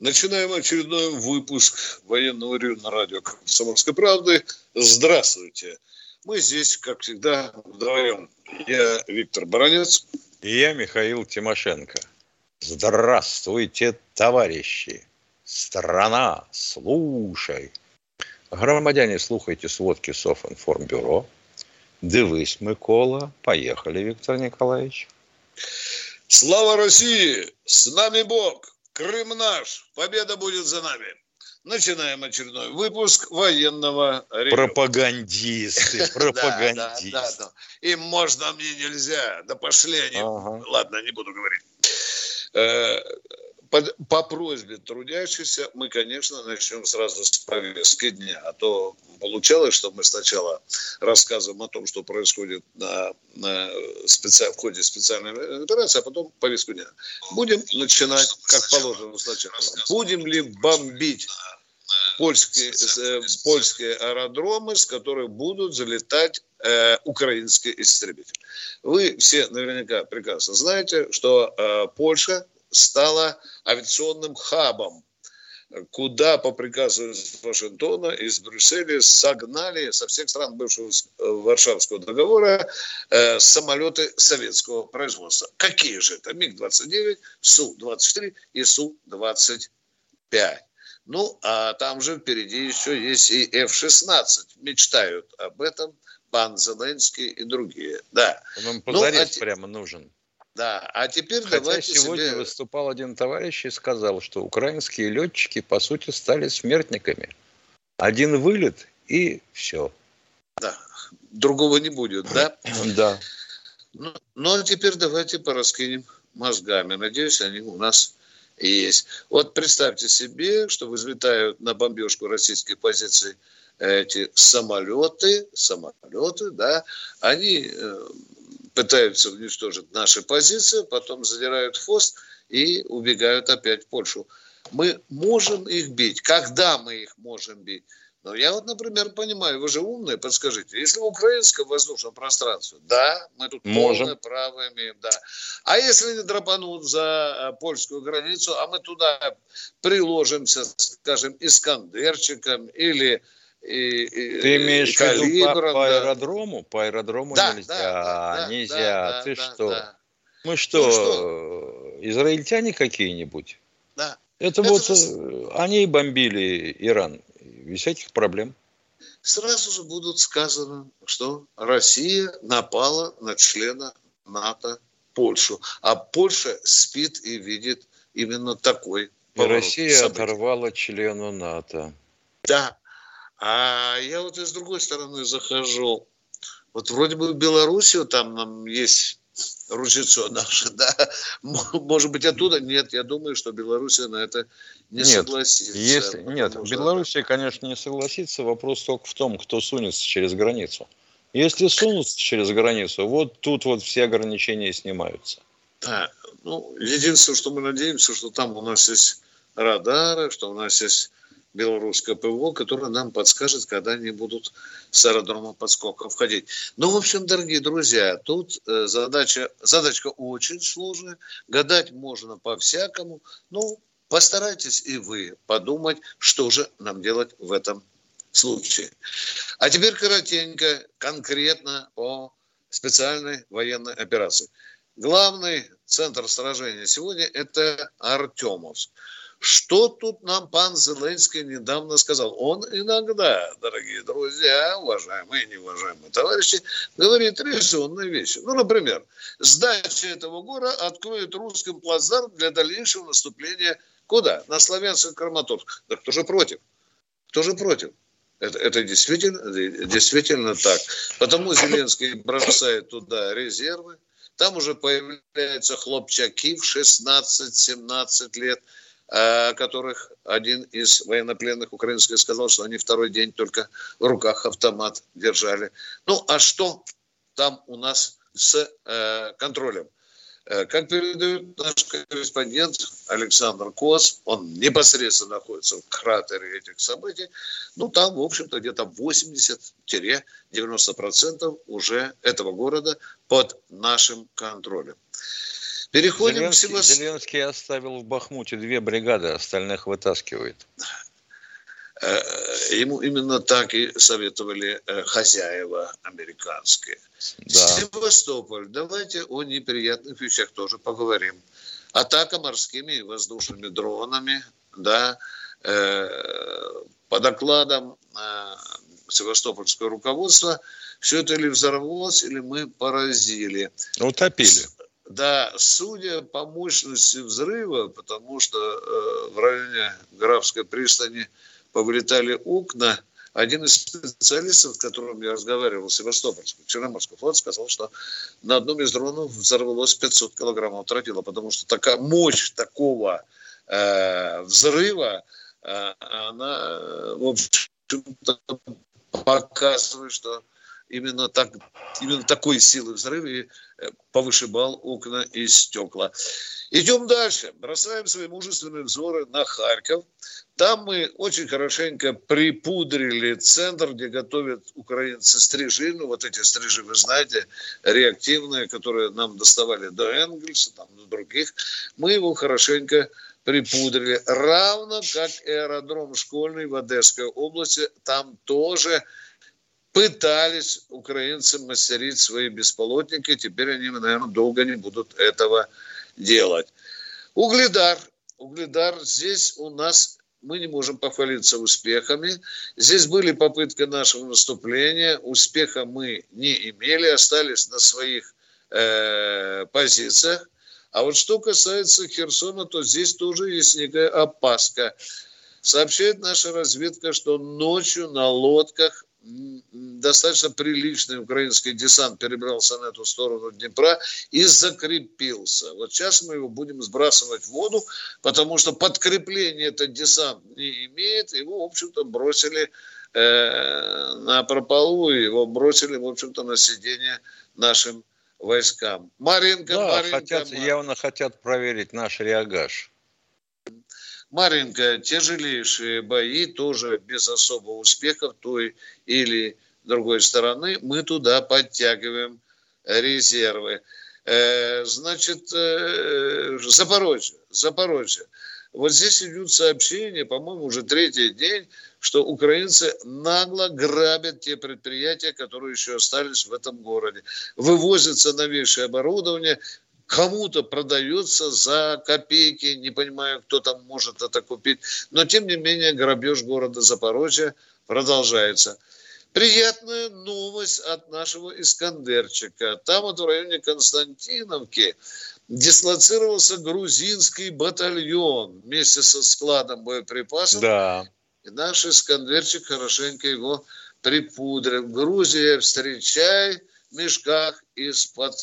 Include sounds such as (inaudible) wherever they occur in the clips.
Начинаем очередной выпуск военного ревю на радио «Комсомольской правды». Здравствуйте. Мы здесь, как всегда, вдвоем. Я Виктор Баранец. И я Михаил Тимошенко. Здравствуйте, товарищи. Страна, слушай. Громадяне, слухайте сводки Софинформбюро. Дивись, Микола. Поехали, Виктор Николаевич. Слава России! С нами Бог! Крым наш! Победа будет за нами! Начинаем очередной выпуск военного ревю. Пропагандисты, (laughs) пропагандисты. да, да, да. Им можно, мне нельзя. Да пошли они. Ладно, не буду говорить. Э, по, по просьбе трудящихся мы, конечно, начнем сразу с повестки дня. А то получалось, что мы сначала рассказываем о том, что происходит на, на специ... в ходе специальной операции, а потом повестку дня. Будем начинать, как положено сначала. Будем ли бомбить польские, э, польские аэродромы, с которых будут залетать э, украинские истребители. Вы все наверняка прекрасно знаете, что э, Польша стала авиационным хабом, куда по приказу из Вашингтона, из Брюсселя согнали со всех стран бывшего э, Варшавского договора э, самолеты советского производства. Какие же это? МиГ-29, Су-24 и Су-25. Ну, а там же впереди еще есть и F-16. Мечтают об этом пан Зеленский и другие. Да. Нам позарез ну, а прямо нужен. Да, а теперь Хотя давайте сегодня себе... выступал один товарищ и сказал, что украинские летчики, по сути, стали смертниками. Один вылет и все. Да, другого не будет, да? (clears throat) Да. Ну, ну, а теперь давайте пораскинем мозгами. Надеюсь, они у нас есть. Вот представьте себе, что взлетают на бомбежку российских позиций эти самолеты, самолеты, да, они э, пытаются уничтожить наши позиции, потом задирают хвост и убегают опять в Польшу. Мы можем их бить. Когда мы их можем бить? Но я вот, например, понимаю, вы же умные, подскажите, если в украинском воздушном пространстве, да, мы тут можем. полное право имеем, да. А если не драпанут за э, польскую границу, а мы туда приложимся, скажем, искандерчиком или и, Ты имеешь в виду по, по аэродрому? По аэродрому да, нельзя. Да, да, нельзя. Да, Ты да, что? Да. Мы что, ну, что, израильтяне какие-нибудь? Да. Это, Это вот же... Э, они бомбили Иран. Без всяких проблем. Сразу же будут сказано, что Россия напала на члена НАТО Польшу. А Польша спит и видит именно такой и Россия событий. оторвала члену НАТО. Да, а я вот и с другой стороны захожу. Вот вроде бы в Белоруссию там нам есть ружьецо наше, (laughs) да. Может быть, оттуда? Нет, я думаю, что Белоруссия на это не нет, согласится. Если, нет, что... Белоруссия, конечно, не согласится. Вопрос только в том, кто сунется через границу. Если сунутся через границу, вот тут вот все ограничения снимаются. Да, ну, единственное, что мы надеемся, что там у нас есть радары, что у нас есть белорусское ПВО, которое нам подскажет, когда они будут с аэродрома подскоков входить. Ну, в общем, дорогие друзья, тут э, задача, задачка очень сложная. Гадать можно по-всякому. Ну, постарайтесь и вы подумать, что же нам делать в этом случае. А теперь коротенько, конкретно о специальной военной операции. Главный центр сражения сегодня – это Артемовск. Что тут нам пан Зеленский недавно сказал? Он иногда, дорогие друзья, уважаемые и неуважаемые товарищи, говорит резонные вещи. Ну, например, сдача этого города откроет русским плацдарм для дальнейшего наступления куда? На славянский Краматорск. Да кто же против? Кто же против? Это, это действительно, действительно так. Потому Зеленский бросает туда резервы. Там уже появляются хлопчаки в 16-17 лет – которых один из военнопленных украинских сказал, что они второй день только в руках автомат держали. Ну, а что там у нас с э, контролем? Э, как передает наш корреспондент Александр Кос, он непосредственно находится в кратере этих событий, ну там, в общем-то, где-то 80-90% уже этого города под нашим контролем. Переходим Зеленский, к Севастополю. Зеленский оставил в Бахмуте две бригады, остальных вытаскивает. Э, ему именно так и советовали э, хозяева американские. Да. Севастополь. Давайте о неприятных вещах тоже поговорим. Атака морскими и воздушными дронами, да, э, по докладам севастопольского руководства, все это или взорвалось, или мы поразили. Утопили. Да, судя по мощности взрыва, потому что э, в районе Графской пристани повылетали окна, один из специалистов, с которым я разговаривал, Севастопольский, Черноморский флот, сказал, что на одном из дронов взорвалось 500 килограммов тротила, потому что такая мощь такого э, взрыва, э, она, в общем-то, показывает, что именно, так, именно такой силы взрыва и э, повышибал окна и стекла. Идем дальше. Бросаем свои мужественные взоры на Харьков. Там мы очень хорошенько припудрили центр, где готовят украинцы стрижи. вот эти стрижи, вы знаете, реактивные, которые нам доставали до Энгельса, там, до других. Мы его хорошенько припудрили. Равно как аэродром школьный в Одесской области. Там тоже пытались украинцы мастерить свои бесполотники. Теперь они, наверное, долго не будут этого делать. Угледар. Угледар здесь у нас мы не можем похвалиться успехами. Здесь были попытки нашего наступления. Успеха мы не имели, остались на своих э, позициях. А вот что касается Херсона, то здесь тоже есть некая опаска. Сообщает наша разведка, что ночью на лодках достаточно приличный украинский десант перебрался на эту сторону Днепра и закрепился. Вот сейчас мы его будем сбрасывать в воду, потому что подкрепление этот десант не имеет. Его, в общем-то, бросили э, на прополу, его бросили, в общем-то, на сиденье нашим войскам. Маринка, да, Маринка, хотят, Мар... явно хотят проверить наш реагаж. Маринка, тяжелейшие бои, тоже без особого успеха той или другой стороны. Мы туда подтягиваем резервы. Э, значит, э, Запорожье, Запорожье. Вот здесь идут сообщения, по-моему, уже третий день, что украинцы нагло грабят те предприятия, которые еще остались в этом городе. Вывозится новейшее оборудование, кому-то продается за копейки, не понимаю, кто там может это купить. Но, тем не менее, грабеж города Запорожья продолжается. Приятная новость от нашего Искандерчика. Там вот в районе Константиновки дислоцировался грузинский батальон вместе со складом боеприпасов. Да. И наш Искандерчик хорошенько его припудрил. Грузия, встречай в мешках из-под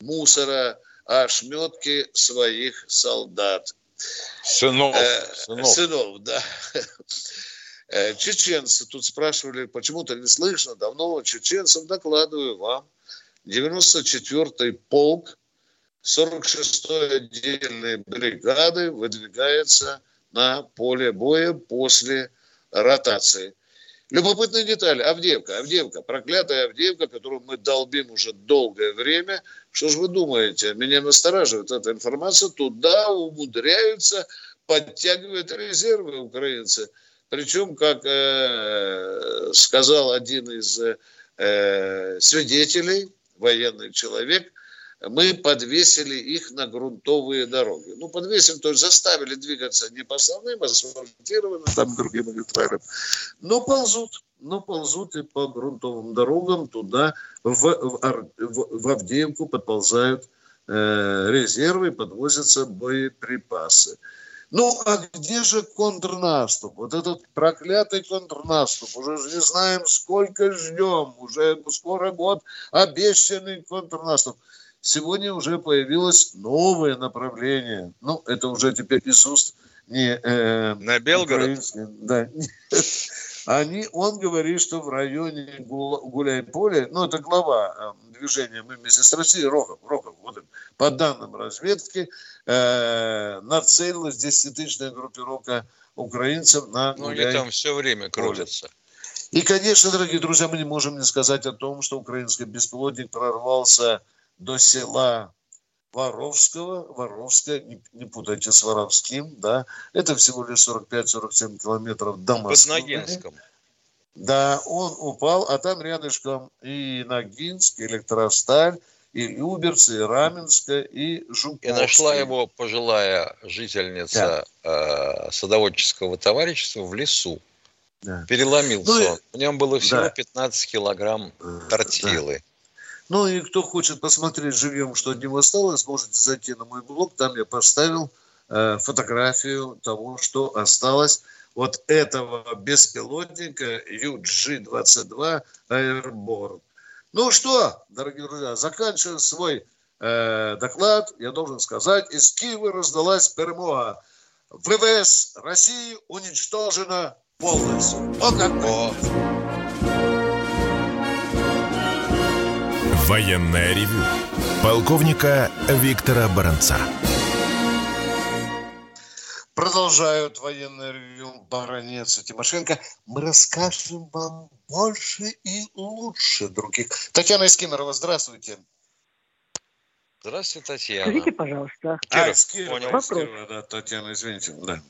мусора ошметки своих солдат. Сынов. Э, сынов. сынов, да. Э, чеченцы тут спрашивали, почему-то не слышно, давно чеченцев докладываю вам. 94-й полк 46-й отдельной бригады выдвигается на поле боя после ротации. Любопытная деталь. Авдеевка. Авдеевка. Проклятая Авдеевка, которую мы долбим уже долгое время. Что же вы думаете? Меня настораживает эта информация. Туда умудряются подтягивать резервы украинцы. Причем, как э, сказал один из э, свидетелей, военный человек, мы подвесили их на грунтовые дороги. Ну, подвесим, то есть заставили двигаться не по основным, а асфальтированным, там другим магистралям, но ползут, но ползут и по грунтовым дорогам туда, в, в, в, Авдеевку подползают э, резервы, подвозятся боеприпасы. Ну, а где же контрнаступ? Вот этот проклятый контрнаступ. Уже не знаем, сколько ждем. Уже скоро год обещанный контрнаступ. Сегодня уже появилось новое направление. Ну, это уже теперь из уст не э, на Белгород. Да. (laughs) Они, он говорит, что в районе Гуляй-Поле, ну, это глава э, движения «Мы вместе с Россией», Рохов, Рохов, вот по данным разведки, э, нацелилась десятитысячная группировка украинцев на Ну, они там все время крутятся. И, конечно, дорогие друзья, мы не можем не сказать о том, что украинский беспилотник прорвался до села Воровского, Воровское, не, не путайте с Воровским, да, это всего лишь 45-47 километров до Москвы. Под Ногинском. Да, он упал, а там рядышком и Ногинск, и Электросталь, и Люберцы, и Раменская, и Жуковская. И нашла его пожилая жительница да. э, садоводческого товарищества в лесу. Да. Переломился ну, он. В нем было всего да. 15 килограмм тортилы. Да. Ну и кто хочет посмотреть живьем, что от него осталось, можете зайти на мой блог. Там я поставил э, фотографию того, что осталось от этого беспилотника UG-22 Airborne. Ну что, дорогие друзья, заканчивая свой э, доклад, я должен сказать, из Киева раздалась перемога. ВВС России уничтожена полностью. О, как! О. Военное ревю полковника Виктора Баранца. Продолжают военное ревю Баранец и Тимошенко. Мы расскажем вам больше и лучше других. Татьяна Искимерова, здравствуйте. Здравствуйте, Татьяна. Скажите, пожалуйста. А, Скирова, Понял. Вопрос. Скирова, да, Татьяна, извините. Да.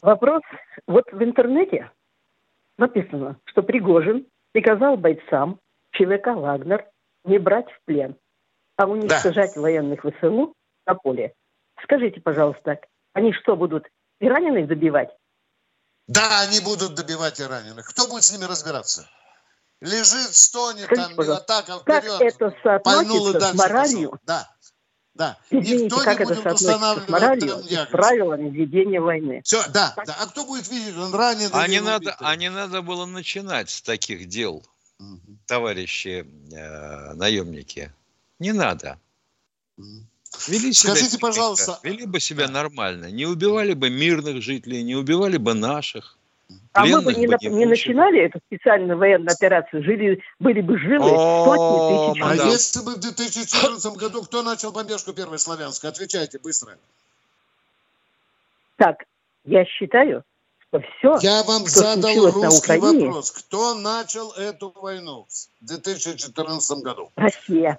Вопрос. Вот в интернете написано, что Пригожин приказал бойцам ЧВК «Вагнер» не брать в плен, а уничтожать да. военных ВСУ на поле. Скажите, пожалуйста, они что, будут и раненых добивать? Да, они будут добивать и раненых. Кто будет с ними разбираться? Лежит, стонет, Скажите, там, атака вперед. Как это соотносится с моралью? Да. Да. Извините, Никто как не это будет устанавливать с моралью и с правилами ведения войны? Все, да, да. А кто будет видеть, он ранен а не надо, А не надо было начинать с таких дел товарищи э, наемники, не надо. Вели себя Скажите, пожалуйста, вели бы себя нормально, не убивали бы мирных жителей, не убивали бы наших. А мы бы не, бы не начинали эту специальную военную операцию, жили, были бы живы сотни тысяч А если бы в 2014 году кто начал бомбежку первой славянской? Отвечайте быстро. Так, я считаю, что все, Я вам что задал русский Украине, вопрос. Кто начал эту войну в 2014 году? Россия.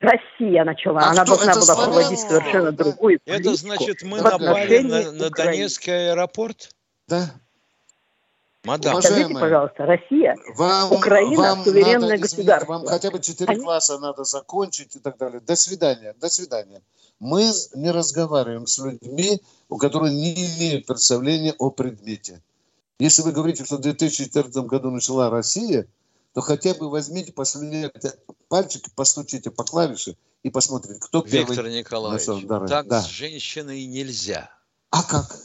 Россия начала. А Она кто? должна была проводить совершенно другую политику. Это значит, мы напали на, на Донецкий аэропорт? Да. Мадам. Скажите, пожалуйста, Россия, вам, Украина, вам суверенное надо, государство. Вам хотя бы четыре Они... класса надо закончить и так далее. До свидания, до свидания. Мы не разговариваем с людьми, у которых не имеют представления о предмете. Если вы говорите, что в 2014 году начала Россия, то хотя бы возьмите, послюняйте пальчики, постучите по клавише и посмотрите, кто Виктор первый. Виктор Николаевич, так да. с женщиной нельзя. А как?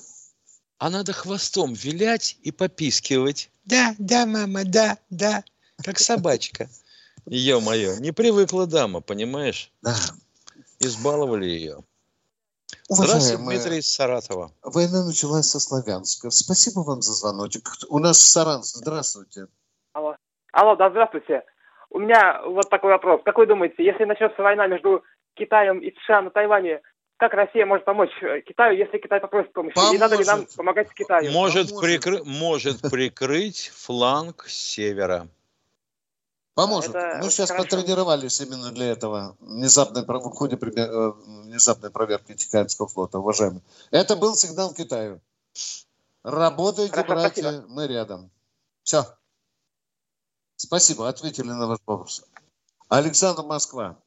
А надо хвостом вилять и попискивать. Да, да, мама, да, да. Как собачка. Ё-моё, не привыкла дама, понимаешь? Да. Избаловали ее. Здравствуйте, Дмитрий из Саратова. Война началась со Славянска. Спасибо вам за звоночек. У нас Саранск. Здравствуйте. Алло. Алло, да, здравствуйте. У меня вот такой вопрос. Как вы думаете, если начнется война между Китаем и США на Тайване, как Россия может помочь э, Китаю, если Китай попросит помощи? Поможет. И надо ли нам помогать Китаю? Может, прикры... может прикрыть фланг севера. Поможет. Это Мы сейчас хорошо. потренировались именно для этого. Внезапной, в ходе э, внезапной проверки Тихоокеанского флота, уважаемый. Это был сигнал Китаю. Работайте, Хорошо, братья, спасибо. мы рядом. Все. Спасибо, ответили на ваш вопрос. Александр Москва.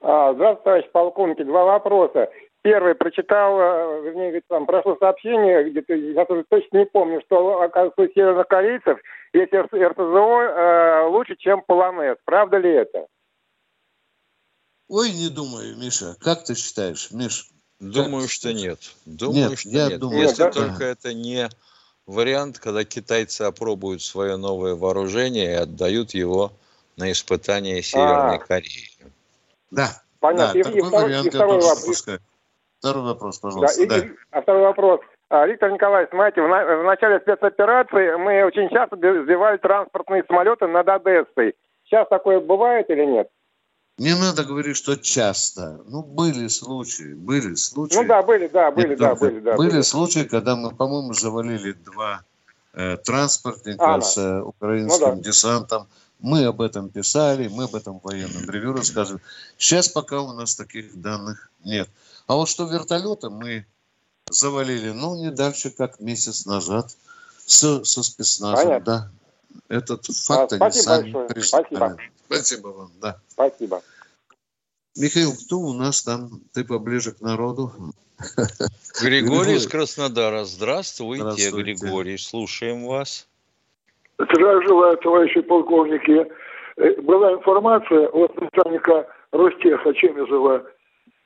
А, здравствуйте, товарищ полковник. Два вопроса. Первый прочитал, э, вернее, там прошло сообщение, где-то, я тоже точно не помню, что, оказывается, у северных корейцев есть РСЗО э, лучше, чем Полонез. Правда ли это? Ой, не думаю, Миша. Как ты считаешь, Миш? Думаю, как? что нет. Думаю, нет, что я нет. Думаю, Если да? только это не вариант, когда китайцы опробуют свое новое вооружение и отдают его на испытание Северной а. Кореи. Да. Понятно. Да, и, и, второй, и второй вопрос. Второй вопрос, пожалуйста. Да, да. И, а второй вопрос. А, Виктор Николаевич, смотрите, в, на, в начале спецоперации мы очень часто сбивали транспортные самолеты над Одессой. Сейчас такое бывает или нет? Не надо говорить, что часто. Ну, были случаи, были случаи. Ну да, были, да, были, да, были, да. Были, были случаи, когда мы, по-моему, завалили два э, транспортника а, с э, украинским ну, да. десантом. Мы об этом писали, мы об этом в военном ревью рассказывали. Сейчас пока у нас таких данных нет. А вот что вертолеты мы завалили, ну, не дальше, как месяц назад со, со спецназом, Понятно. да. Этот факт а, они сами большое. Спасибо. Спасибо вам, да. Спасибо. Михаил, кто у нас там? Ты поближе к народу. Григорий из Краснодара. Здравствуйте, Здравствуйте, Григорий. Слушаем вас. Здравия желаю, товарищи полковники. Э, была информация от начальника Ростеха Чемизова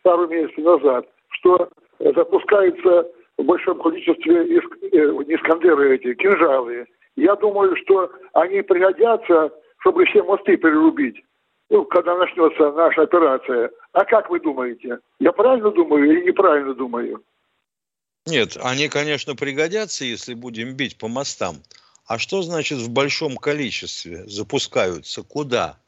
пару месяцев назад, что запускаются в большом количестве иск, э, искандеры эти, кинжалы. Я думаю, что они пригодятся, чтобы все мосты перерубить, ну, когда начнется наша операция. А как вы думаете? Я правильно думаю или неправильно думаю? Нет, они, конечно, пригодятся, если будем бить по мостам. А что значит в большом количестве запускаются? Куда?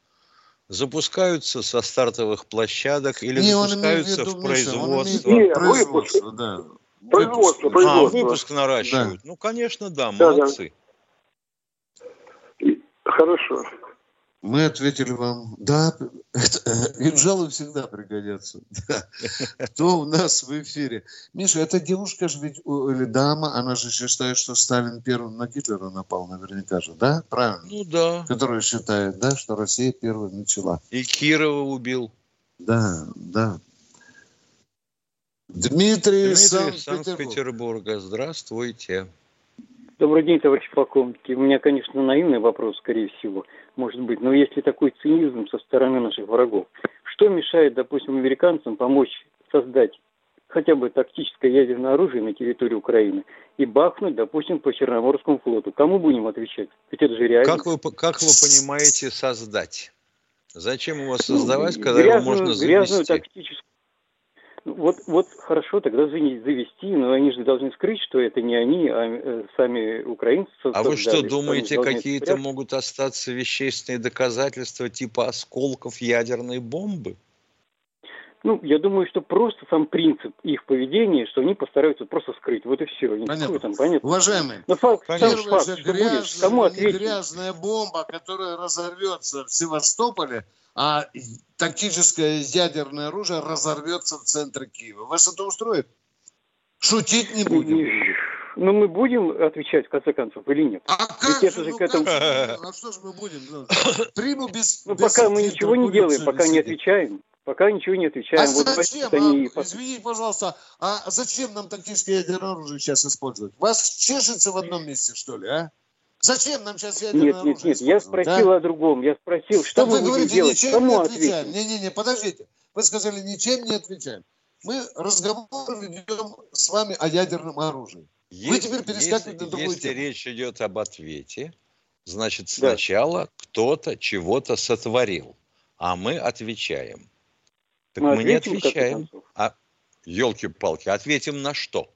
запускаются со стартовых площадок или не, запускаются в, виду, в производство? Нет, производство, да. Производство, производство. А, выпуск наращивают. Да. Ну, конечно, да, молодцы. Да. Хорошо. Мы ответили вам, да, кинжалы всегда пригодятся. Да. Кто у нас в эфире? Миша, эта девушка же ведь, или дама, она же считает, что Сталин первым на Гитлера напал, наверняка же, да? Правильно? Ну да. Которая считает, да, что Россия первая начала. И Кирова убил. Да, да. Дмитрий, Дмитрий Санкт-Петербурга. Здравствуйте. Добрый день, товарищ полковники. У меня, конечно, наивный вопрос, скорее всего может быть. Но если такой цинизм со стороны наших врагов, что мешает, допустим, американцам помочь создать хотя бы тактическое ядерное оружие на территории Украины и бахнуть, допустим, по Черноморскому флоту. Кому будем отвечать? Ведь это же реально. Как вы, как вы понимаете создать? Зачем его создавать, ну, когда грязную, его можно завести? Грязную тактическую вот, вот хорошо тогда завести, но они же должны скрыть, что это не они, а э, сами украинцы. А вы что, думаете, какие-то могут остаться вещественные доказательства типа осколков ядерной бомбы? Ну, я думаю, что просто сам принцип их поведения, что они постараются просто скрыть. Вот и все. Понятно. Там, понятно. Уважаемые, Но факт, сам факт, же гряз, Кому грязная бомба, которая разорвется в Севастополе, а тактическое ядерное оружие разорвется в центре Киева. Вас это устроит? Шутить не будем. Ну, мы будем отвечать, в конце концов, или нет? А как же, же ну, к этому... как а что же мы будем? Приму без... Ну, без пока мы ничего не делаем, пока не отвечаем. Пока ничего не отвечаем. А вот зачем? Они... А, извините, пожалуйста, а зачем нам тактическое ядерное оружие сейчас использовать? Вас чешется в одном месте, что ли, а? Зачем нам сейчас ядерное нет, оружие? Нет, нет, нет, я спросил да? о другом. Я спросил, что так мы вы говорите, делать? ничем Кому не отвечаем. Не-не-не, подождите. Вы сказали, ничем не отвечаем. Мы разговор ведем с вами о ядерном оружии. Если, вы теперь перескакиваете на другую Если тему. речь идет об ответе, значит, сначала да. кто-то чего-то сотворил, а мы отвечаем. Так мы, мы не отвечаем. А, елки-палки, ответим на что?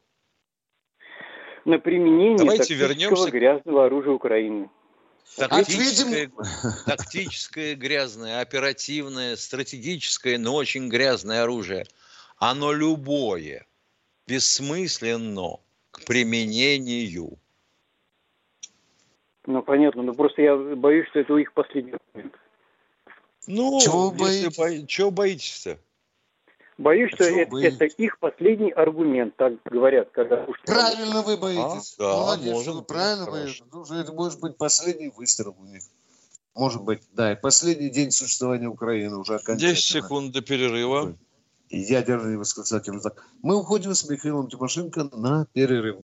на применение Давайте вернемся... грязного оружия Украины. Тактическое, (laughs) тактическое грязное, оперативное, стратегическое, но очень грязное оружие. Оно любое бессмысленно к применению. Ну, понятно. Но просто я боюсь, что это у их последний момент. Ну, чего, боитесь? Бо... чего боитесь-то? Боюсь, что это, это их последний аргумент, так говорят, когда уж... Правильно вы боитесь. А, да, Молодец, может вы правильно боитесь. Ну, это может быть последний выстрел у них. Может быть, да. И последний день существования Украины уже окончательно. 10 секунд до перерыва. Ядерный восклицательный знак. Мы уходим с Михаилом Тимошенко на перерыв.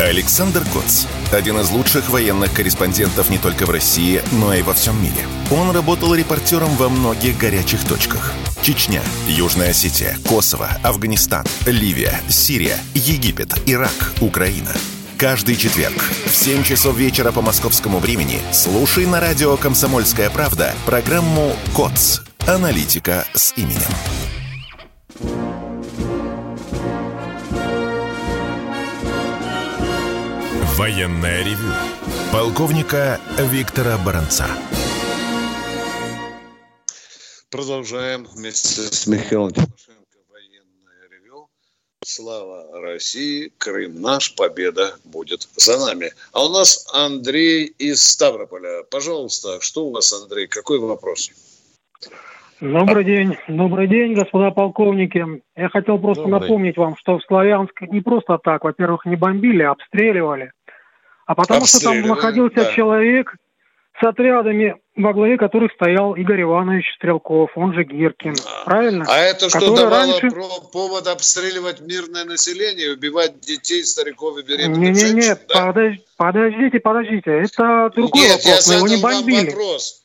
Александр Коц. Один из лучших военных корреспондентов не только в России, но и во всем мире. Он работал репортером во многих горячих точках. Чечня, Южная Осетия, Косово, Афганистан, Ливия, Сирия, Египет, Ирак, Украина. Каждый четверг в 7 часов вечера по московскому времени слушай на радио «Комсомольская правда» программу «КОЦ. Аналитика с именем». Военная ревю. Полковника Виктора Баранца. Продолжаем вместе с Михаилом Тимошенко военное ревю. Слава России, Крым наш, победа будет за нами. А у нас Андрей из Ставрополя. Пожалуйста, что у вас, Андрей, какой вопрос? Добрый день, добрый день, господа полковники. Я хотел просто добрый. напомнить вам, что в Славянск не просто так, во-первых, не бомбили, а обстреливали. А потому что там находился да. человек с отрядами, во главе которых стоял Игорь Иванович Стрелков, он же Гиркин. А, Правильно? А это что давало раньше... повод обстреливать мирное население, убивать детей, стариков и беременных не, не, женщин? Нет, да? подож... подождите, подождите. Это другой нет, вопрос, мы его не бомбили. вопрос.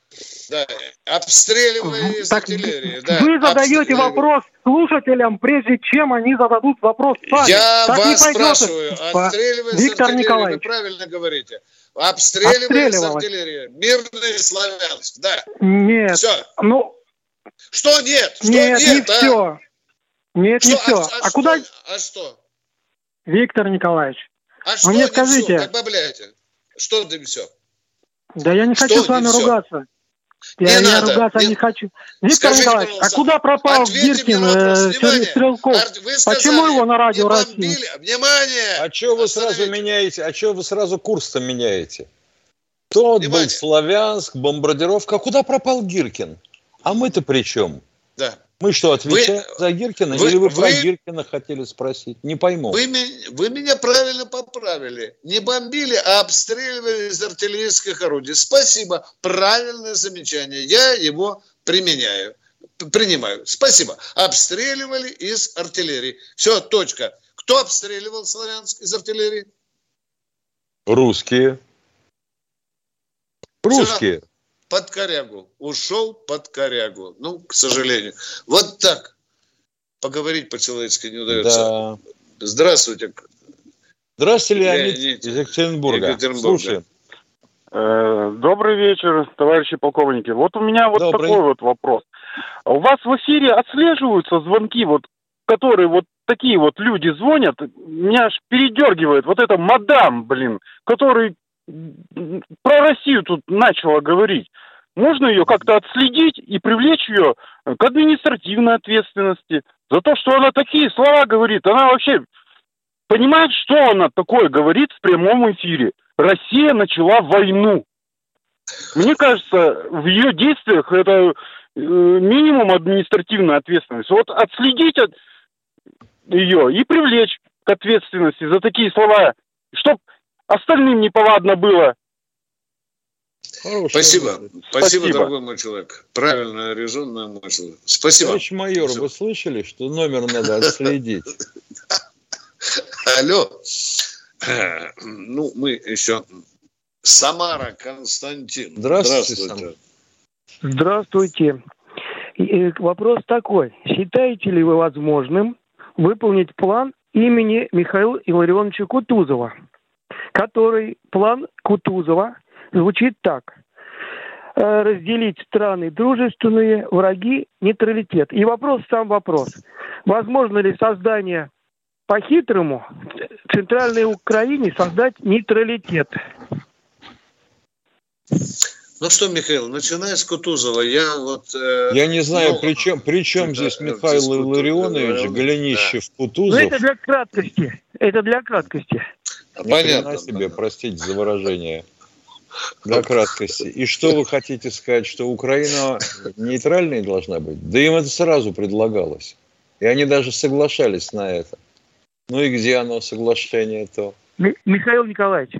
Да, обстреливали из так артиллерии. Да, вы задаете вопрос слушателям, прежде чем они зададут вопрос сами. Я так вас спрашиваю, обстреливали Виктор Николаевич. вы правильно говорите. Обстреливали из артиллерии. Мирный Славянск, да. Нет. Все. Ну, что нет? Что нет, нет, не а? все. Нет, что? не все. А, а, а куда? А что? Виктор Николаевич. А что мне скажите. Все? Как Что ты все? Да я не что хочу с вами все? ругаться. Я, не я надо. ругаться не, не хочу. Виктор Скажите, Николаевич, а куда пропал Гиркин, э, Стрелков? Вы сказали, Почему его на радио России? Внимание! А что вы сразу меняете? А что вы сразу курс-то меняете? Тот Внимание. был Славянск, бомбардировка. А куда пропал Гиркин? А мы-то при чем? Да. Мы что, отвечаем вы, за Гиркина? Вы, Или вы, вы про Гиркина хотели спросить? Не пойму. Вы, вы меня правильно поправили. Не бомбили, а обстреливали из артиллерийских орудий. Спасибо. Правильное замечание. Я его применяю. Принимаю. Спасибо. Обстреливали из артиллерии. Все, точка. Кто обстреливал Славянск из артиллерии? Русские. Русские. Все под корягу. Ушел под корягу. Ну, к сожалению. Вот так. Поговорить по-человечески не удается. Да. Здравствуйте. Здравствуйте, Леонид, Леонид из Екатеринбурга. Екатеринбурга. Слушаем. Э, добрый вечер, товарищи полковники. Вот у меня вот Добрый. такой вот вопрос. У вас в эфире отслеживаются звонки, вот, которые вот такие вот люди звонят, меня аж передергивает. Вот это мадам, блин, который про Россию тут начала говорить. Можно ее как-то отследить и привлечь ее к административной ответственности за то, что она такие слова говорит. Она вообще понимает, что она такое говорит в прямом эфире. Россия начала войну. Мне кажется, в ее действиях это э, минимум административная ответственность. Вот отследить от ее и привлечь к ответственности за такие слова, чтобы остальным неповадно было. Хорошая Спасибо. Спасибо. Спасибо, дорогой мой человек. Правильно, резонная мысль. Спасибо. Товарищ майор, Спасибо. вы слышали, что номер надо отследить? (laughs) Алло. Ну, мы еще... Самара Константин. Здравствуйте. Здравствуйте. Вопрос такой. Считаете ли вы возможным выполнить план имени Михаила Илларионовича Кутузова? Который план Кутузова звучит так. Э, разделить страны дружественные, враги, нейтралитет. И вопрос сам вопрос. Возможно ли создание по-хитрому в Центральной Украине создать нейтралитет? Ну что, Михаил, начиная с Кутузова, я вот... Э, я не знаю, ну, при, чем, при чем здесь Михаил Илларионович, Голенищев, да. Кутузов. Ну, это для краткости. Это для краткости. Понятно. себе, простите за выражение. Для краткости. И что вы хотите сказать, что Украина нейтральной должна быть? Да им это сразу предлагалось. И они даже соглашались на это. Ну и где оно, соглашение-то? Михаил Николаевич,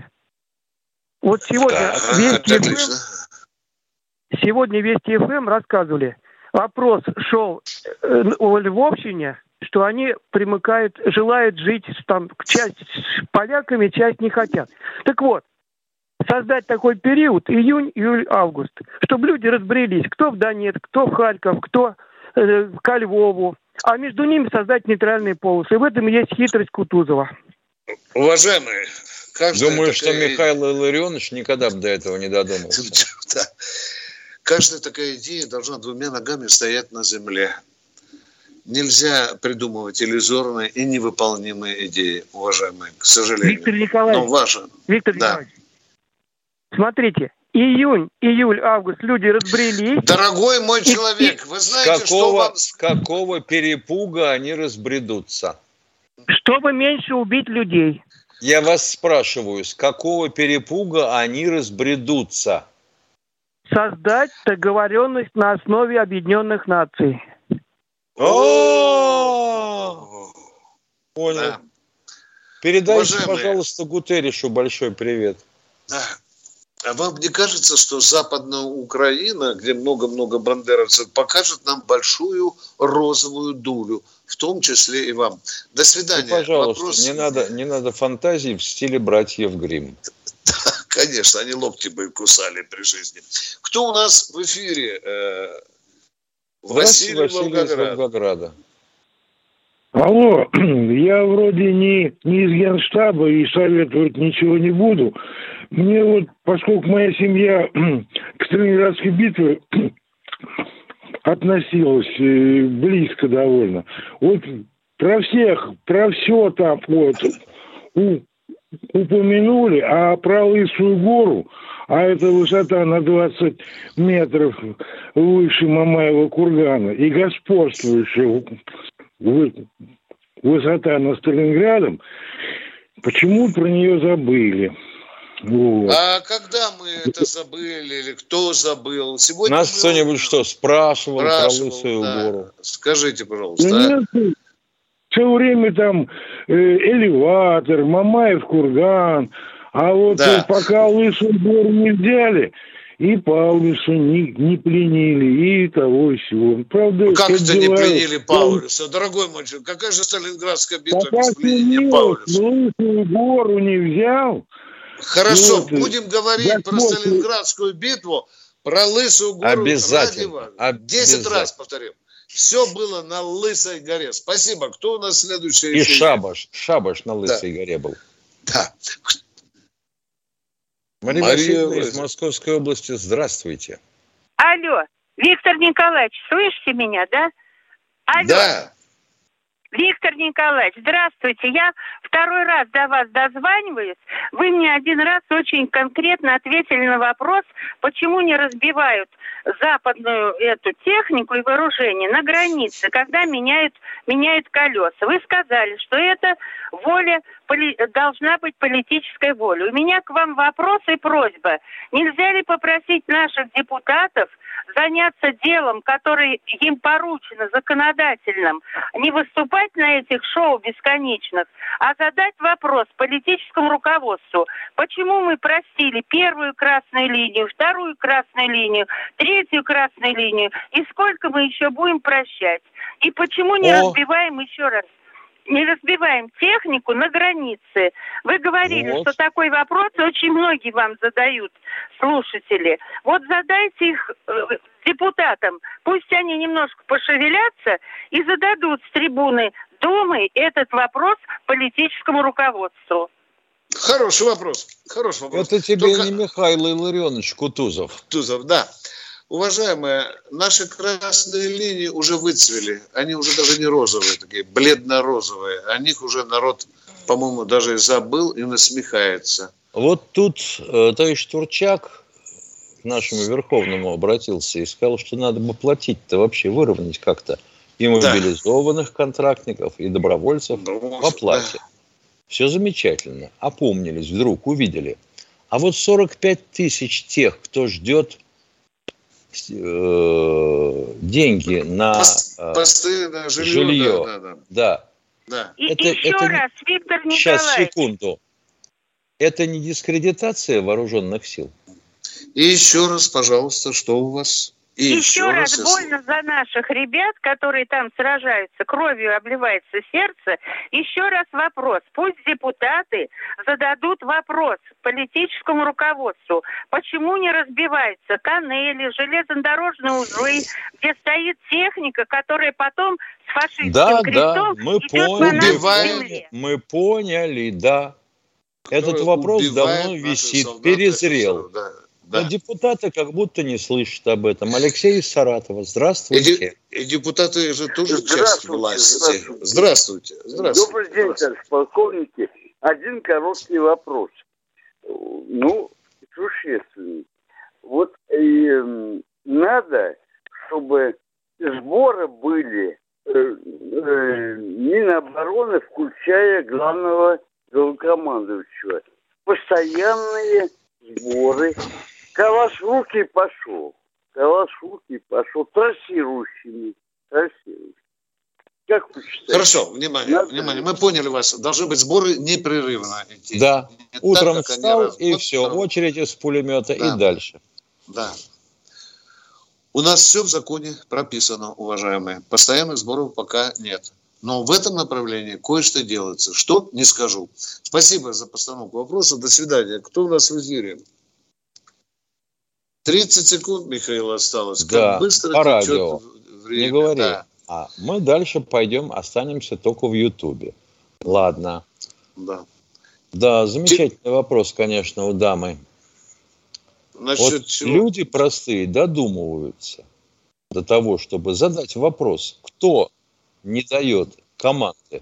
вот сегодня да, Вести ФМ, сегодня Вести ФМ рассказывали, вопрос шел э, о Львовщине, что они примыкают, желают жить там часть с поляками, часть не хотят. Так вот, создать такой период, июнь, июль, август, чтобы люди разбрелись, кто в Донецк, кто в Харьков, кто э, ко Львову, а между ними создать нейтральные полосы. И в этом есть хитрость Кутузова. Уважаемые, Думаю, такая... что Михаил Илларионович никогда бы до этого не додумался. (laughs) Каждая такая идея должна двумя ногами стоять на земле Нельзя придумывать иллюзорные и невыполнимые идеи, уважаемые, к сожалению. Виктор Николаевич, Но ваше... Виктор да. Николаевич, смотрите, июнь, июль, август люди разбрелись. Дорогой мой человек, вы знаете, какого, что вам... С какого перепуга они разбредутся? Чтобы меньше убить людей. Я вас спрашиваю, с какого перепуга они разбредутся? Создать договоренность на основе Объединенных Наций. Понял. Передайте, пожалуйста, Гутеришу большой привет. А вам не кажется, что Западная Украина, где много-много бандеровцев, покажет нам большую розовую дулю, в том числе и вам? До свидания. Ну, пожалуйста, Вопрос... не, надо, не надо фантазии в стиле братьев Грим. (laughs) Конечно, они локти бы кусали при жизни. Кто у нас в эфире? Василий, Василий Волгоград. из Волгограда. Алло, (clears throat) я вроде не, не из генштаба и советовать ничего не буду. Мне вот, поскольку моя семья (clears throat) к Сталинградской битве (clears throat) относилась э, близко довольно, вот про всех, про все там вот у, упомянули, а про Лысую гору, а это высота на 20 метров выше Мамаева кургана и господствующая высота над Сталинградом, почему про нее забыли? Вот. А когда мы это забыли или кто забыл? Сегодня Нас кто-нибудь что, спрашивал, спрашивал про Лысую да. гору? Скажите, пожалуйста. Да а? нет, все время там э, элеватор, Мамаев курган, а вот да. пока Лысую гору не взяли, и Паулюса не, не пленили, и того и всего. Правда, ну, как это не пленили Паулюса? Дорогой мой человек, какая же Сталинградская битва Пока без пленения Паулюса? Лысую гору не взял. Хорошо, вот, будем говорить я про. Сталинградскую битву, про Лысую гору. Обязательно. Десять раз повторим. Все было на Лысой горе. Спасибо. Кто у нас следующий? И Шабаш. Шабаш на Лысой да. горе был. Да. Мария, Мария Васильевна из Московской области, здравствуйте. Алло, Виктор Николаевич, слышите меня, да? Алло. Да. Виктор Николаевич, здравствуйте. Я второй раз до вас дозваниваюсь. Вы мне один раз очень конкретно ответили на вопрос, почему не разбивают западную эту технику и вооружение на границе, когда меняют, меняют колеса. Вы сказали, что это воля должна быть политическая воля. У меня к вам вопрос и просьба. Нельзя ли попросить наших депутатов заняться делом, которое им поручено законодательным, не выступать на этих шоу бесконечных, а задать вопрос политическому руководству, почему мы простили первую красную линию, вторую красную линию, третью красную линию, и сколько мы еще будем прощать, и почему не О. разбиваем еще раз не разбиваем технику на границе. Вы говорили, вот. что такой вопрос очень многие вам задают, слушатели. Вот задайте их э, депутатам. Пусть они немножко пошевелятся и зададут с трибуны Думы этот вопрос политическому руководству. Хороший вопрос. Хороший вопрос. Это тебе Только... не Михаил Илларионович Кутузов. Кутузов, да. Уважаемые, наши красные линии уже выцвели. Они уже даже не розовые, такие бледно-розовые. О них уже народ, по-моему, даже забыл и насмехается. Вот тут э, товарищ Турчак к нашему Верховному обратился и сказал, что надо бы платить-то вообще, выровнять как-то и мобилизованных да. контрактников, и добровольцев ну, в оплате. Да. Все замечательно. Опомнились, вдруг увидели. А вот 45 тысяч тех, кто ждет э, деньги на э, Посты, на жилье. жилье. Да, да, да. да. И это, еще это... раз, Виктор Николаевич. Сейчас, секунду. Это не дискредитация вооруженных сил? И еще раз, пожалуйста, что у вас? И еще, еще раз, раз больно за наших ребят, которые там сражаются, кровью обливается сердце. Еще раз вопрос. Пусть депутаты зададут вопрос политическому руководству. Почему не разбиваются канели, железнодорожные узлы, где стоит техника, которая потом с фашистским да, крестом да, мы идет поняли, по нашей Мы поняли, да. Этот вопрос давно висит, перезрел. Да Да. Но депутаты как будто не слышат об этом. Алексей из Саратова, здравствуйте. И, и депутаты же тоже часть власти. Здравствуйте. Здравствуйте. здравствуйте. Добрый день, товарищ полковники. Один короткий вопрос. Ну, существенный. Вот э, надо, чтобы сборы были э, э, Минобороны, включая главного главкомандующего. Постоянные сборы. Калаш в руки пошел. Калаш в руки пошел. Трассирующими. Трассирующими. Как вы считаете? Хорошо, внимание, Надо... внимание. Мы поняли вас. Должны быть сборы непрерывно идти. Да. Не Утром так, встал и все. Очередь из пулемета да. и дальше. Да. У нас все в законе прописано, уважаемые. Постоянных сборов пока нет. Но в этом направлении кое-что делается. Что? Не скажу. Спасибо за постановку вопроса. До свидания. Кто у нас в эфире? 30 секунд, Михаил, осталось. Да, как быстро по радио. Время. Не говори. Да. А мы дальше пойдем, останемся только в Ютубе. Ладно. Да. Да, замечательный Те... вопрос, конечно, у дамы. Насчет вот чего? Люди простые додумываются до того, чтобы задать вопрос, кто не дает команды.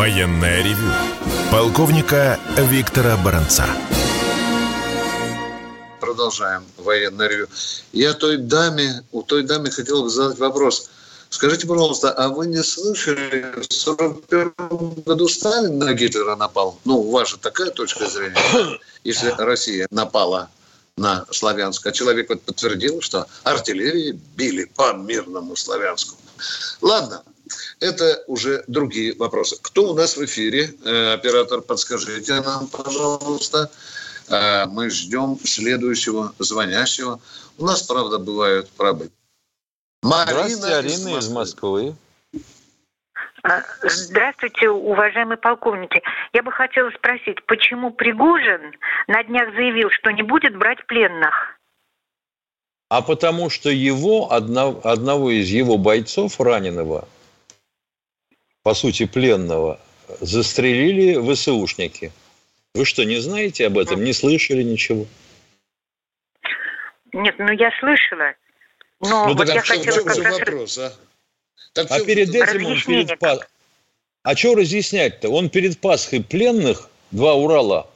Военная ревю. Полковника Виктора Баранца продолжаем военное ревю. Я той даме, у той даме хотел бы задать вопрос. Скажите, пожалуйста, а вы не слышали, в 41 году Сталин на Гитлера напал? Ну, ваша такая точка зрения, если Россия напала на Славянск. А человек вот подтвердил, что артиллерии били по мирному Славянску. Ладно, это уже другие вопросы. Кто у нас в эфире? Э, оператор, подскажите нам, пожалуйста. А, мы ждем следующего звонящего. У нас, правда, бывают проблемы. Марина Здравствуйте, Арина из Москвы. А, здравствуйте, уважаемые полковники. Я бы хотела спросить, почему Пригожин на днях заявил, что не будет брать пленных? А потому что его, одного, одного из его бойцов раненого, по сути пленного, застрелили ВСУшники. Вы что, не знаете об этом? Не слышали ничего? Нет, ну я слышала. Но ну, вот так, я а хотела как раз... вопрос, а? Так а перед этим он перед Пас... А что разъяснять-то? Он перед Пасхой пленных два Урала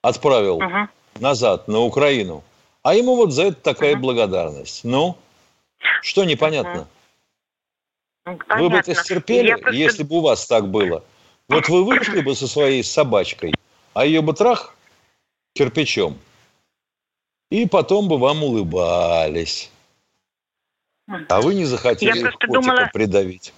отправил угу. назад на Украину. А ему вот за это такая угу. благодарность. Ну, что непонятно? Угу. Вы бы это стерпели, просто... если бы у вас так было? Вот вы вышли бы со своей собачкой а ее бы трах кирпичом, и потом бы вам улыбались. А вы не захотели я котика думала, придавить.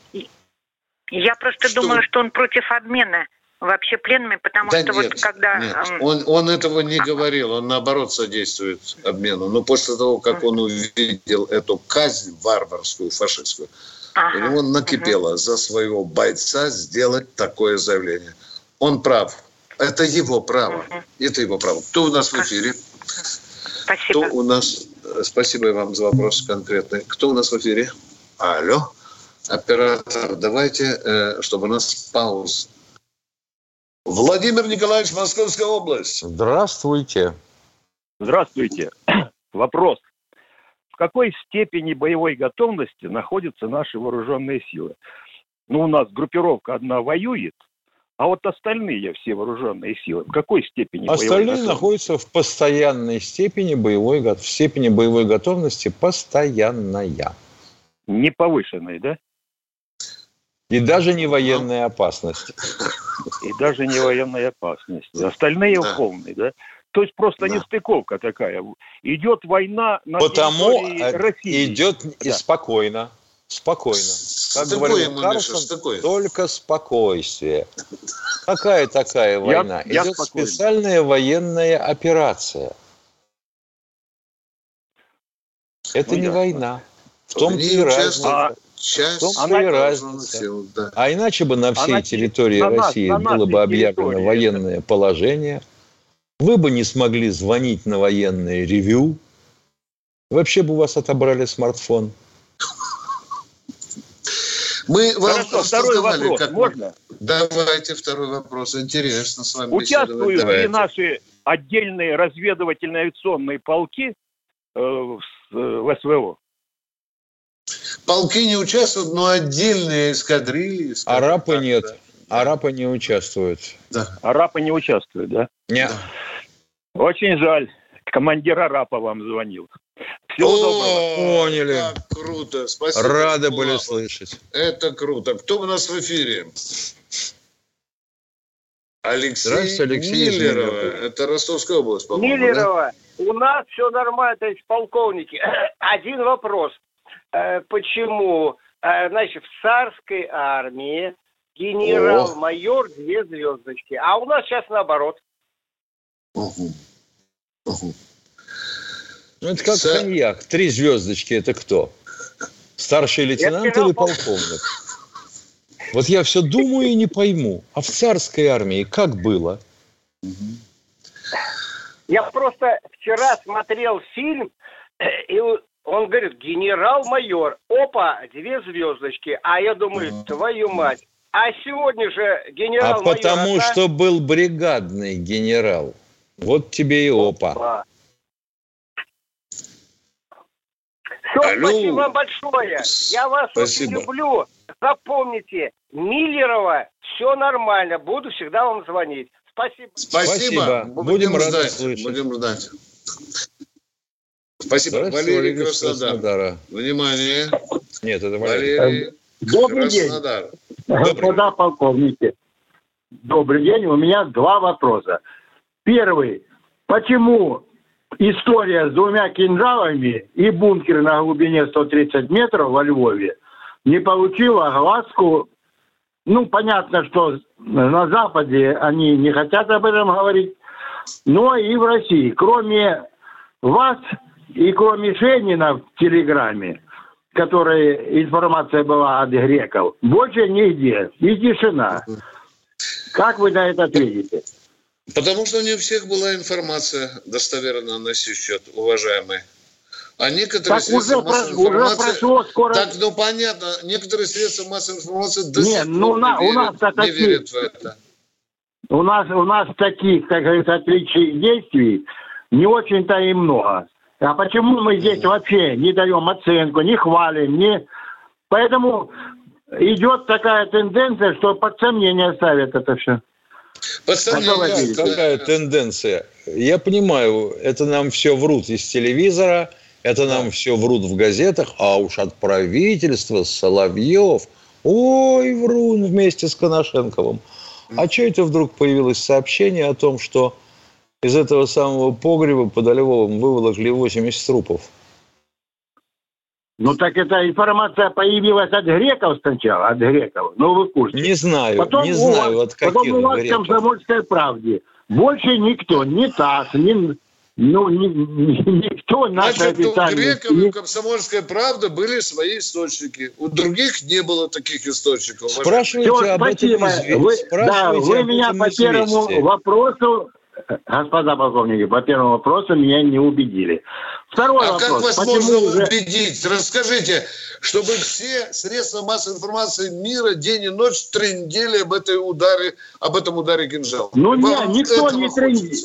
Я просто что? думала, что он против обмена вообще пленными, потому да что нет, вот когда... Нет. Он, он этого не говорил, он наоборот содействует обмену. Но после того, как он увидел эту казнь варварскую, фашистскую, ага. у него накипело ага. за своего бойца сделать такое заявление. Он прав. Это его право. Это его право. Кто у нас в эфире? Спасибо. Кто у нас... Спасибо вам за вопрос конкретный. Кто у нас в эфире? Алло. Оператор, давайте, э, чтобы у нас пауз. Владимир Николаевич, Московская область. Здравствуйте. Здравствуйте. (clears throat) Вопрос. В какой степени боевой готовности находятся наши вооруженные силы? Ну, у нас группировка одна воюет, а вот остальные все вооруженные силы в какой степени Остальные находятся в постоянной степени боевой, в степени боевой готовности постоянная. Не повышенной, да? И даже не военная опасность. И даже не военная опасность. Остальные да. полные, да? То есть просто да. нестыковка такая. Идет война на Потому России. идет да. спокойно. Спокойно. Как Такое говорил Карлсон, только спокойствие. Какая такая война? Я, Идет я специальная военная операция. Это ну, не ясно. война. В том-то и разница. А, в том-то и разница. Да. А иначе бы на всей а территории на России на было бы объявлено военное положение. Вы бы не смогли звонить на военное ревю. Вообще бы у вас отобрали смартфон. Мы вам Хорошо, второй вопрос. Как Можно? Давайте второй вопрос. Интересно с вами Участвуют ли наши отдельные разведывательные авиационные полки э, в, э, в СВО? Полки не участвуют, но отдельные эскадрильи. Арапы так, нет. Да. Арапы не участвуют. Да. Арапы не участвуют, да? Нет. Да. Очень жаль. Командир Арапа вам звонил. Всего О, доброго. Поняли. Как круто. Спасибо. Рады были Лапа. слышать. Это круто. Кто у нас в эфире? Алексей, Алексей Миллерова. Это Ростовская область, по-моему, Миллерова. Да? У нас все нормально, товарищ полковники. (clears throat) Один вопрос. Э, почему, э, значит, в царской армии генерал-майор две звездочки, а у нас сейчас наоборот. Угу. Угу. Ну, это как С... коньяк. Три звездочки – это кто? Старший лейтенант или полковник? Вот я все думаю и не пойму. А в царской армии как было? Я просто вчера смотрел фильм, и он говорит, генерал-майор, опа, две звездочки. А я думаю, твою мать. А сегодня же генерал-майор... А потому одна... что был бригадный генерал. Вот тебе и опа. опа. Все, Алло. спасибо вам большое. Я вас спасибо. очень люблю. Запомните, Миллерова, все нормально. Буду всегда вам звонить. Спасибо. Спасибо. спасибо. Будем, Будем ждать. Слышать. Будем ждать. Спасибо. Валерий Краснодар. Краснодара. Внимание. Нет, это Валерий. Валерий Добрый Краснодар. день. Господа полковники. Добрый день. У меня два вопроса. Первый. Почему история с двумя кинжалами и бункер на глубине 130 метров во Львове не получила огласку. Ну, понятно, что на Западе они не хотят об этом говорить, но и в России. Кроме вас и кроме Шенина в Телеграме, которая информация была от греков, больше нигде. И тишина. Как вы на это ответите? Потому что не у всех была информация достоверная на сей счет, уважаемые. А некоторые так средства уже, массовой про, информации... Уже прошло скоро... Так, ну понятно, некоторые средства массовой информации до Нет, сих ну, пор на, не, верят, у нас не верят в это. У нас, у нас таких, как говорится, отличий действий не очень-то и много. А почему мы здесь вообще не даем оценку, не хвалим, не... Поэтому идет такая тенденция, что под сомнение ставят это все. Под сомнение. Какая тенденция? Я понимаю, это нам все врут из телевизора, это нам все врут в газетах, а уж от правительства, Соловьев, ой, врун вместе с Коношенковым. А что это вдруг появилось сообщение о том, что из этого самого погреба под Львовом выволокли 80 трупов. Ну так эта информация появилась от греков сначала, от греков. Ну вы курсе. Не знаю, потом не знаю, от каких Потом у вас в «Комсомольской правде». Больше никто, ни ТАСС, ни, ну, ни, ни, никто наши Значит, у греков и «Комсомольская правда» были свои источники. У других не было таких источников. Спрашивайте Все, об спасибо. этом вы, Да, вы меня по первому вопросу Господа полковники, по первому вопросу меня не убедили. Второй а вопрос. как вас Почему можно уже... убедить? Расскажите, чтобы все средства массовой информации мира день и ночь трендели об этой ударе, об этом ударе кинжала. Ну нет, никто не трендит.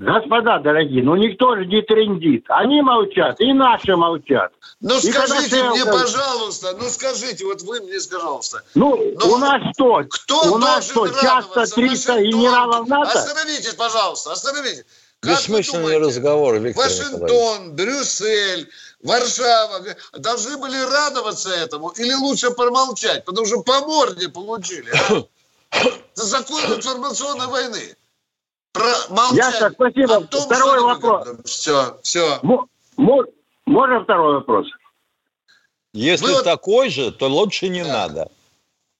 Господа дорогие, ну никто же не трендит. Они молчат, и наши молчат. Ну и скажите мне, я... пожалуйста, ну скажите, вот вы мне, пожалуйста. Ну, ну у нас что? Кто у нас что, часто 300 генералов НАТО? Остановитесь, пожалуйста, остановитесь. Как Бессмысленный разговор, Виктор Вашингтон, Брюссель, Варшава должны были радоваться этому или лучше промолчать, потому что по морде получили. А? (coughs) Это закон информационной войны. Ясно, спасибо. Том, второй вопрос. Все, все. Можно второй вопрос? Если Вы такой же, то лучше не да. надо.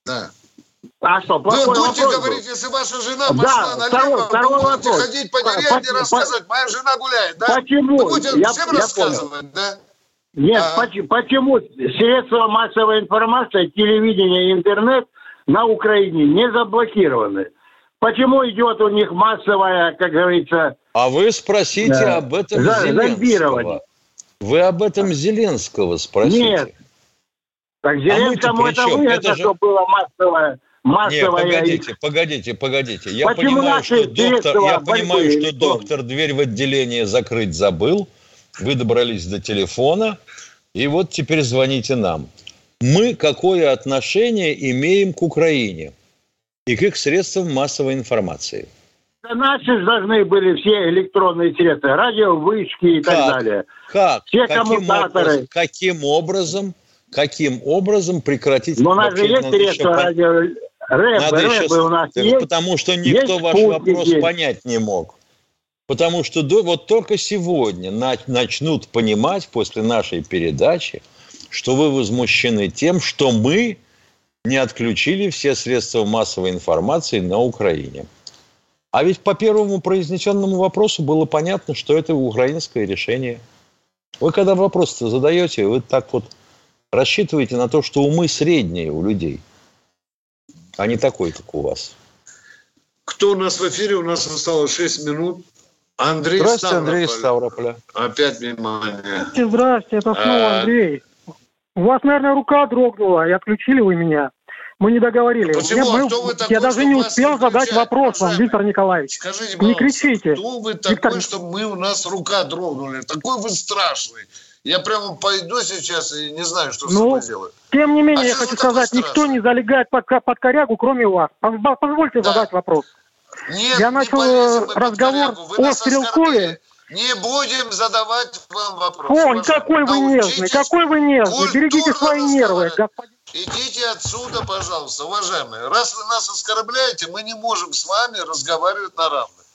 Да. А что, Вы будете вопрос говорить, если ваша жена пошла да, налево, второй, вы будете вопрос. ходить по деревне и рассказывать, моя жена гуляет, да? Почему? Вы будете я, всем я рассказывать, понял. да? Нет, а. почему, почему средства массовой информации, телевидение и интернет на Украине не заблокированы? Почему идет у них массовая, как говорится... А вы спросите да, об этом Зеленского. Вы об этом Зеленского спросите. Нет. Так Зеленскому а это выгодно, это же... что было массовое массовая... Нет, погодите, погодите, погодите. Я Почему понимаю, что доктор, я понимаю, что доктор дверь в отделение закрыть забыл. Вы добрались до телефона, и вот теперь звоните нам. Мы какое отношение имеем к Украине и к их средствам массовой информации? Наши должны были все электронные средства, радиовышки и как? так далее. Как? Все каким коммутаторы. Образом, каким образом, каким образом прекратить... Но у нас же есть средства радио... Рэп, Надо рэпы еще... у нас есть. Потому что никто есть ваш вопрос есть. понять не мог. Потому что до, вот только сегодня начнут понимать после нашей передачи, что вы возмущены тем, что мы не отключили все средства массовой информации на Украине. А ведь по первому произнесенному вопросу было понятно, что это украинское решение. Вы когда вопрос-то задаете, вы так вот рассчитываете на то, что умы средние у людей – а не такой, как у вас. Кто у нас в эфире? У нас осталось 6 минут. Андрей Здравствуйте, Ставрополь. Андрей Ставрополя. Опять внимание. Здравствуйте, это снова а... Андрей. У вас, наверное, рука дрогнула, и отключили вы меня. Мы не договорили. Почему? Я, а кто вы такой, я даже не успел задать вопрос вам, Виктор Николаевич. Скажите, не кричите. кто вы такой, Виктор... что мы у нас рука дрогнули? Такой вы страшный. Я прямо пойду сейчас и не знаю, что ну, с собой делать. Тем не менее, а я хочу сказать, никто не залегает под, под корягу, кроме вас. Позвольте да. задать вопрос. Нет, я начал э, разговор о Стрелкове. Не будем задавать вам вопрос. Ой, какой вы нежный, какой вы нежный. Берегите свои нервы, господин. Идите отсюда, пожалуйста, уважаемые. Раз вы нас оскорбляете, мы не можем с вами разговаривать на равных.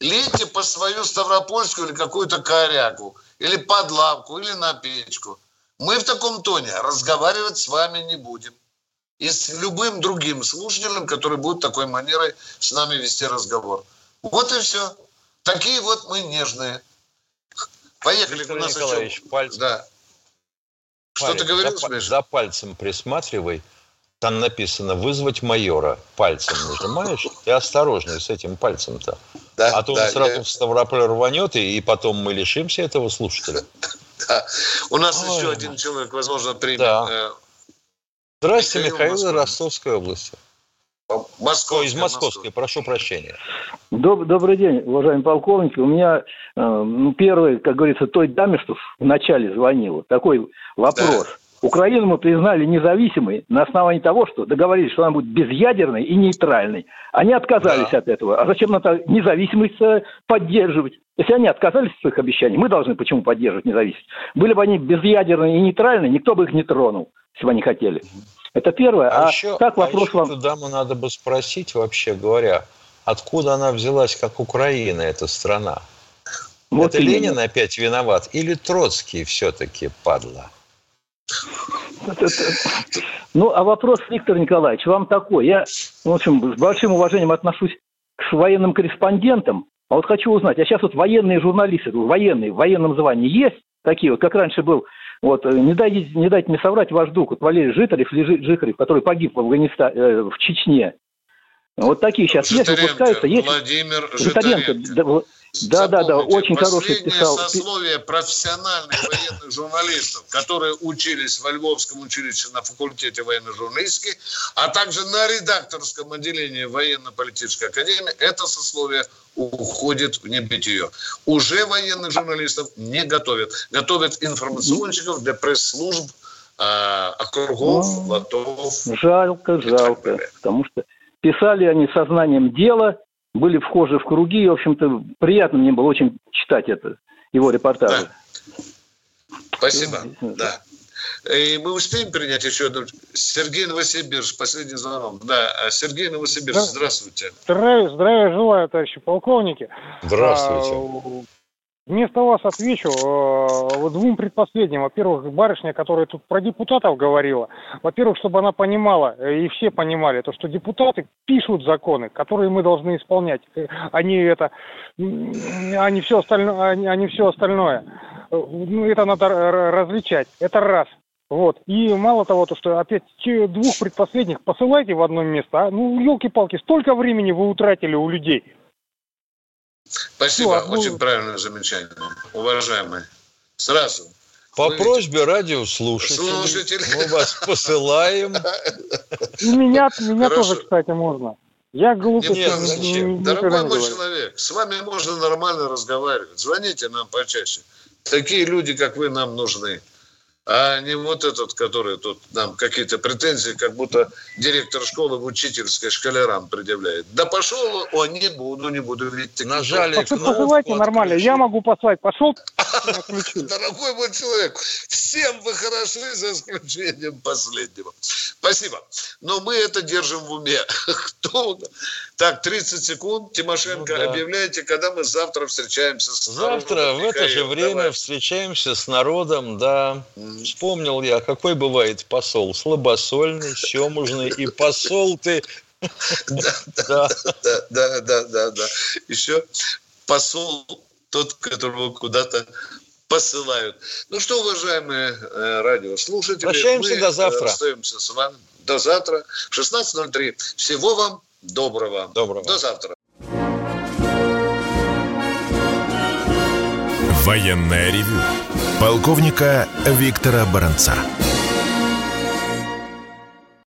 Лейте по свою Ставропольскую или какую-то корягу или под лавку, или на печку. Мы в таком тоне разговаривать с вами не будем. И с любым другим слушателем, который будет такой манерой с нами вести разговор. Вот и все. Такие вот мы нежные. Поехали. Виктор Николаевич, пальцем. Да. Что ты говорил, за, за пальцем присматривай. Там написано «вызвать майора». Пальцем нажимаешь и осторожней с этим пальцем-то. Да, а то да, он сразу я... в Ставрополь рванет, и, потом мы лишимся этого слушателя. (laughs) Да. У нас Ой. еще один человек, возможно, примет. Да. Э, Здравствуйте, Михаил, Михаил Ростовской области. Московской, из Московской, прошу прощения. Доб, добрый день, уважаемые полковники. У меня, э, ну, первый, как говорится, той даме, что в начале звонила, такой вопрос. Да. Украину мы признали независимой на основании того, что договорились, что она будет безъядерной и нейтральной. Они отказались да. от этого. А зачем надо независимость поддерживать? Если они отказались от своих обещаний, мы должны почему поддерживать независимость? Были бы они безъядерные и нейтральные, никто бы их не тронул, если бы они хотели. Это первое. А, а еще, как вопрос а еще вам... туда мы надо бы спросить, вообще говоря, откуда она взялась как Украина, эта страна? Вот Это Ленин опять виноват или Троцкий все-таки падла? (laughs) Ну, а вопрос, Виктор Николаевич, вам такой. Я, в общем, с большим уважением отношусь к военным корреспондентам. А вот хочу узнать, а сейчас вот военные журналисты, военные, в военном звании есть такие вот, как раньше был, вот, э, не дайте, не дайте мне соврать ваш друг, вот Валерий Житарев или Жихарев, который погиб в Афганистане, э, в Чечне. Вот такие сейчас Житаренко, есть, выпускаются. Есть... Владимир Житаренко. Житаренко. Да, да, да, очень хороший писал. сословие профессиональных военных журналистов, которые учились во Львовском училище на факультете военной журналистики, а также на редакторском отделении военно-политической академии, это сословие уходит в небытие. Уже военных журналистов не готовят. Готовят информационщиков для пресс-служб э, округов, ну, лотов. Жалко, жалко, потому что писали они сознанием дела, были вхожи в круги, и, в общем-то, приятно мне было очень читать это, его репортажи. Да. Спасибо, да. И мы успеем принять еще одну. Сергей Новосибирск, последний звонок. Да, Сергей Новосибирск, здравствуйте. Здравия, здравия желаю, товарищи полковники. Здравствуйте. Вместо вас отвечу э, двум предпоследним. Во-первых, барышня, которая тут про депутатов говорила. Во-первых, чтобы она понимала, э, и все понимали, то, что депутаты пишут законы, которые мы должны исполнять. Э, они это, они все остальное, они, они все остальное. Э, ну, это надо различать. Это раз. Вот. И мало того, то, что опять двух предпоследних посылайте в одно место. А? Ну, елки-палки, столько времени вы утратили у людей. Спасибо, ну, очень правильное замечание, уважаемые. Сразу. По Вы... просьбе радиослушателей Слушатель. мы вас посылаем. И меня, меня тоже, кстати, можно. Я глупый. Нет, зачем? Дорогой мой человек, с вами можно нормально разговаривать. Звоните нам почаще. Такие люди, как вы, нам нужны а не вот этот, который тут нам какие-то претензии, как будто директор школы в учительской школярам предъявляет. Да пошел, о, не буду, не буду, видите. Нажали так кнопку. Посылайте нормально, я могу послать, пошел, (laughs) Дорогой мой человек, всем вы хороши, за исключением последнего. Спасибо. Но мы это держим в уме. (laughs) Кто? Так, 30 секунд. Тимошенко, ну, да. объявляйте, когда мы завтра встречаемся с Завтра народом. в это же время давай. встречаемся с народом, да. Вспомнил я, какой бывает посол. Слабосольный, семужный и посол ты... Да, да, да, да, да, да. Еще посол тот, которого куда-то посылают. Ну что, уважаемые э, радиослушатели, Прощаемся мы до завтра. остаемся с вами до завтра в 16.03. Всего вам доброго. Доброго. До завтра. Военная ревю. Полковника Виктора Баранца.